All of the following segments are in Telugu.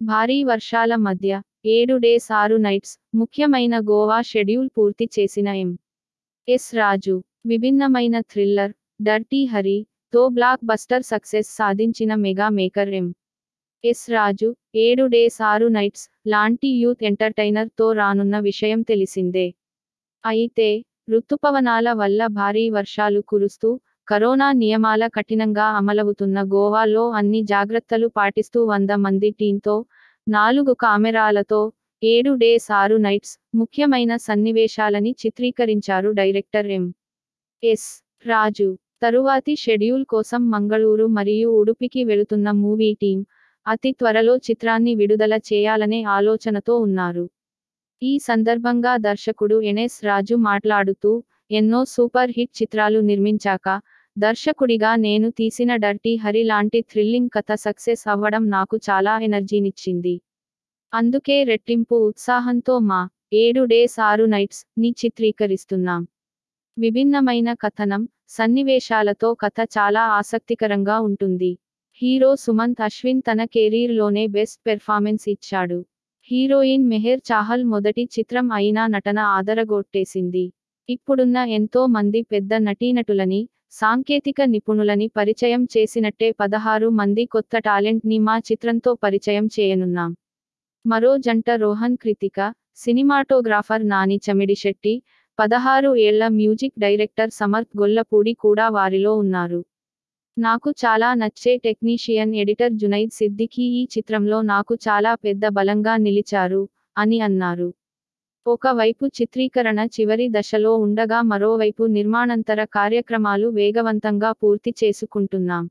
భారీ వర్షాల మధ్య ఏడు డేస్ ఆరు నైట్స్ ముఖ్యమైన గోవా షెడ్యూల్ పూర్తి చేసిన ఎం. ఎస్. రాజు. విభిన్నమైన థ్రిల్లర్ డర్టీ హరి తో బ్లాక్ బస్టర్ సక్సెస్ సాధించిన mega maker M. S. Raju. ఏడు డేస్ ఆరు నైట్స్ లాంటి యూత్ ఎంటర్టైనర్తో రానున్న విషయం తెలిసిందే. అయితే ఋతుపవనాల వల్ల భారీ వర్షాలు కురుస్తూ కరోనా నియమాల కఠినంగా అమలవుతున్న గోవాలో అన్ని జాగ్రత్తలు పాటిస్తూ వంద మంది టీంతో నాలుగు కెమెరాలతో ఏడు డేస్ ఆరు నైట్స్ ముఖ్యమైన సన్నివేశాలని చిత్రీకరించారు డైరెక్టర్ ఎం. ఎస్. రాజు. తరువాతి షెడ్యూల్ కోసం మంగళూరు మరియు ఉడుపికి వెళుతున్న మూవీ టీం అతి త్వరలో చిత్రాన్ని విడుదల చేయాలనే ఆలోచనతో ఉన్నారు. ఈ సందర్భంగా దర్శకుడు ఎన్ఎస్ రాజు మాట్లాడుతూ ఎన్నో సూపర్ హిట్ చిత్రాలు నిర్మించాక దర్శకుడిగా నేను తీసిన డర్టీ హరి లాంటి థ్రిల్లింగ్ కథ సక్సెస్ అవ్వడం నాకు చాలా ఎనర్జీనిచ్చింది. అందుకే రెట్టింపు ఉత్సాహంతో మా ఏడు డేస్ ఆరు నైట్స్ని చిత్రీకరిస్తున్నాం. విభిన్నమైన కథనం సన్నివేశాలతో కథ చాలా ఆసక్తికరంగా ఉంటుంది. హీరో సుమంత్ అశ్విన్ తన కెరీర్లోనే బెస్ట్ పెర్ఫార్మెన్స్ ఇచ్చాడు. హీరోయిన్ మెహర్ చాహల్ మొదటి చిత్రం అయినా నటన ఆదరగొట్టేసింది. ఇప్పుడున్న ఎంతో మంది పెద్ద నటీనటులని సాంకేతిక నిపుణులని పరిచయం చేసినట్టే పదహారు మంది కొత్త టాలెంట్ని మా చిత్రంతో పరిచయం చేయనున్నాం. మరో జంట రోహన్ కృతిక సినిమాటోగ్రాఫర్ నాని చమిడిశెట్టి పదహారు ఏళ్ళ మ్యూజిక్ డైరెక్టర్ సమర్థ్ గొల్లపూడి కూడా వారిలో ఉన్నారు. నాకు చాలా నచ్చే టెక్నీషియన్ ఎడిటర్ జునైద్ సిద్దికి ఈ చిత్రంలో నాకు చాలా పెద్ద బలంగా నిలిచారు అని అన్నారు. ఒకవైపు చిత్రీకరణ చివరి దశలో ఉండగా మరోవైపు నిర్మాణంతర కార్యక్రమాలు వేగవంతంగా పూర్తి చేసుకుంటున్నాం.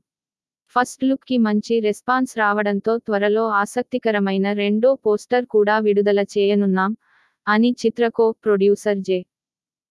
ఫస్ట్ లుక్కి మంచి రెస్పాన్స్ రావడంతో త్వరలో ఆసక్తికరమైన రెండో పోస్టర్ కూడా విడుదల చేయనున్నాం అని చిత్రకో ప్రొడ్యూసర్ జె.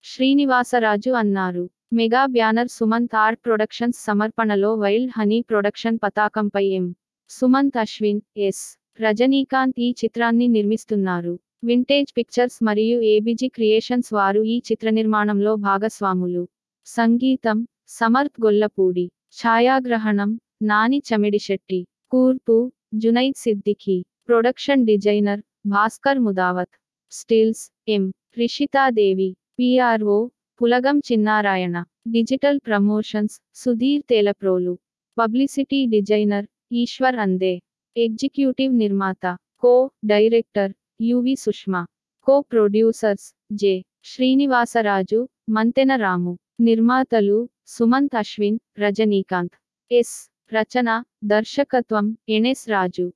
శ్రీనివాసరాజు అన్నారు. Mega banner Sumanth art productions సమర్పణలో వైల్డ్ హనీ ప్రొడక్షన్ పతాకంపై ఎం. సుమంత్ అశ్విన్ ఎస్. రజనీకాంత్ ఈ చిత్రాన్ని నిర్మిస్తున్నారు. వింటేజ్ పిక్చర్స్ మరియు ఏబిజి క్రియేషన్స్ వారు ఈ చిత్ర నిర్మాణంలో భాగస్వాములు. సంగీతం సమర్త్ గొల్లపూడి ఛాయాగ్రహణం నాని చమిడిశెట్టి కూర్పు Junaid Siddiqui production designer Bhaskar Mudavath. Stills M. Rishitadevi PRO Pulagam Chinnarayana. Digital promotions Sudheer Telaprolu. Publicity designer Eshwar Ande. Executive నిర్మాత co director UV Sushma co producers J. Srinivasaraju Mantena Ramu నిర్మాతలు సుమంత్ అశ్విన్ రజనీకాంత్. ఎస్. రచన దర్శకత్వం ఎన్ఎస్ రాజు.